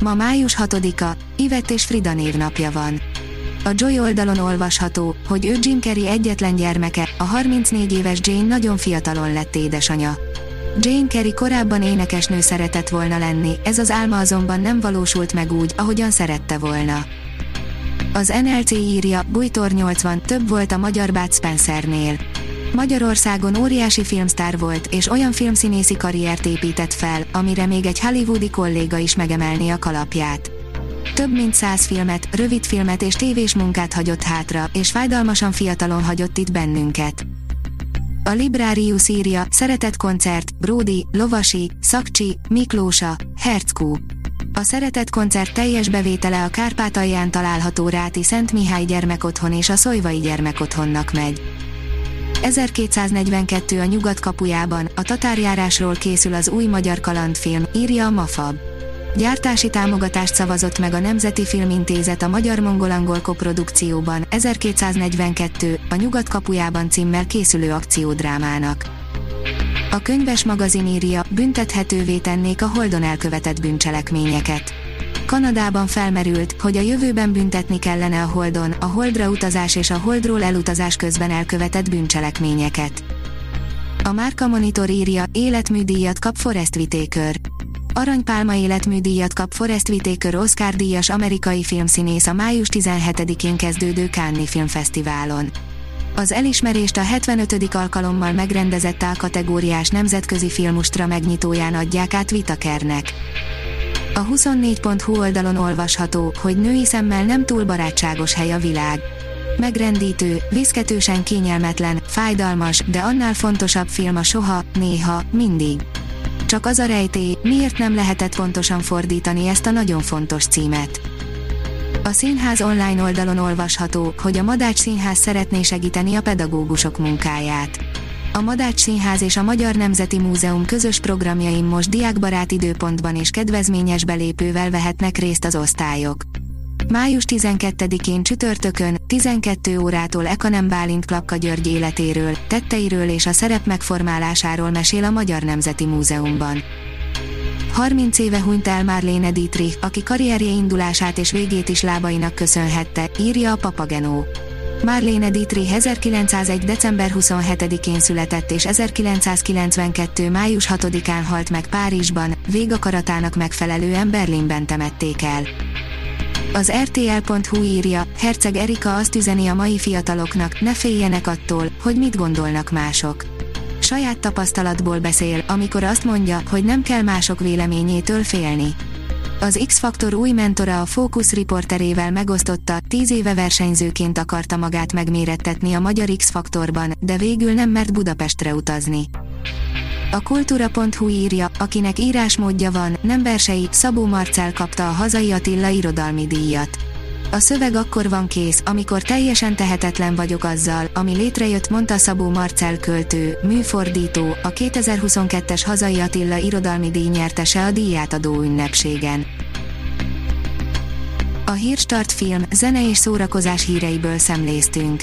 Ma május 6-a, Ivett és Frida névnapja van. A Joy oldalon olvasható, hogy ő Jim Carrey egyetlen gyermeke, a 34 éves Jane nagyon fiatalon lett édesanya. Jane Carrey korábban énekesnő szeretett volna lenni, ez az álma azonban nem valósult meg úgy, ahogyan szerette volna. Az NLC írja, Bújtor 80 több volt a magyar Bud Spencernél. Magyarországon óriási filmsztár volt, és olyan filmszínészi karriert épített fel, amire még egy hollywoodi kolléga is megemelni a kalapját. Több mint száz filmet, rövidfilmet és tévés munkát hagyott hátra, és fájdalmasan fiatalon hagyott itt bennünket. A Librarius írja, szeretett koncert, Brody, Lovasi, Szakcsi, Miklósa, Herckú. A Szeretett koncert teljes bevétele a Kárpátalján található Ráti Szent Mihály gyermekotthon és a Szojvai gyermekotthonnak megy. 1242 a nyugat kapujában, a tatárjárásról készül az új magyar kalandfilm, írja a Mafab. Gyártási támogatást szavazott meg a Nemzeti Filmintézet a magyar-mongol-angol koprodukcióban, 1242, a nyugat kapujában címmel készülő akciódrámának. A könyves magazin írja, büntethetővé tennék a Holdon elkövetett bűncselekményeket. Kanadában felmerült, hogy a jövőben büntetni kellene a Holdon, a Holdra utazás és a Holdról elutazás közben elkövetett bűncselekményeket. A Márka Monitor írja, életműdíjat kap Forest Whitaker. Aranypálma életműdíjat kap Forest Whitaker Oscar díjas amerikai filmszínész a május 17-én kezdődő Cannes Filmfesztiválon. Az elismerést a 75. alkalommal megrendezett A kategóriás nemzetközi filmustra megnyitóján adják át Whitakernek. A 24.hu oldalon olvasható, hogy női szemmel nem túl barátságos hely a világ. Megrendítő, viszketősen kényelmetlen, fájdalmas, de annál fontosabb film a soha, néha, mindig. Csak az a rejtély, miért nem lehetett pontosan fordítani ezt a nagyon fontos címet. A színház online oldalon olvasható, hogy a Madács Színház szeretné segíteni a pedagógusok munkáját. A Madács Színház és a Magyar Nemzeti Múzeum közös programjain most diákbarát időpontban és kedvezményes belépővel vehetnek részt az osztályok. Május 12-én csütörtökön, 12 órától Ekanem Bálint Klapka György életéről, tetteiről és a szerep megformálásáról mesél a Magyar Nemzeti Múzeumban. 30 éve hunyt el Marlene Dietrich, aki karrierje indulását és végét is lábainak köszönhette, írja a Papagenó. Marlene Dietrich 1901. december 27-én született és 1992. május 6-án halt meg Párizsban, végakaratának megfelelően Berlinben temették el. Az RTL.hu írja, Herceg Erika azt üzeni a mai fiataloknak, ne féljenek attól, hogy mit gondolnak mások. Saját tapasztalatból beszél, amikor azt mondja, hogy nem kell mások véleményétől félni. Az X-Faktor új mentora a Focus riporterével megosztotta, 10 éve versenyzőként akarta magát megmérettetni a magyar X-Faktorban, de végül nem mert Budapestre utazni. A kultúra.hu írja, akinek írásmódja van, nem versei, Szabó Marcel kapta a hazai Attila irodalmi díjat. A szöveg akkor van kész, amikor teljesen tehetetlen vagyok azzal, ami létrejött, mondta Szabó Marcel költő, műfordító, a 2022-es hazai Attila irodalmi díj nyertese a díjátadó ünnepségen. A Hírstart film, zene és szórakozás híreiből szemléztünk.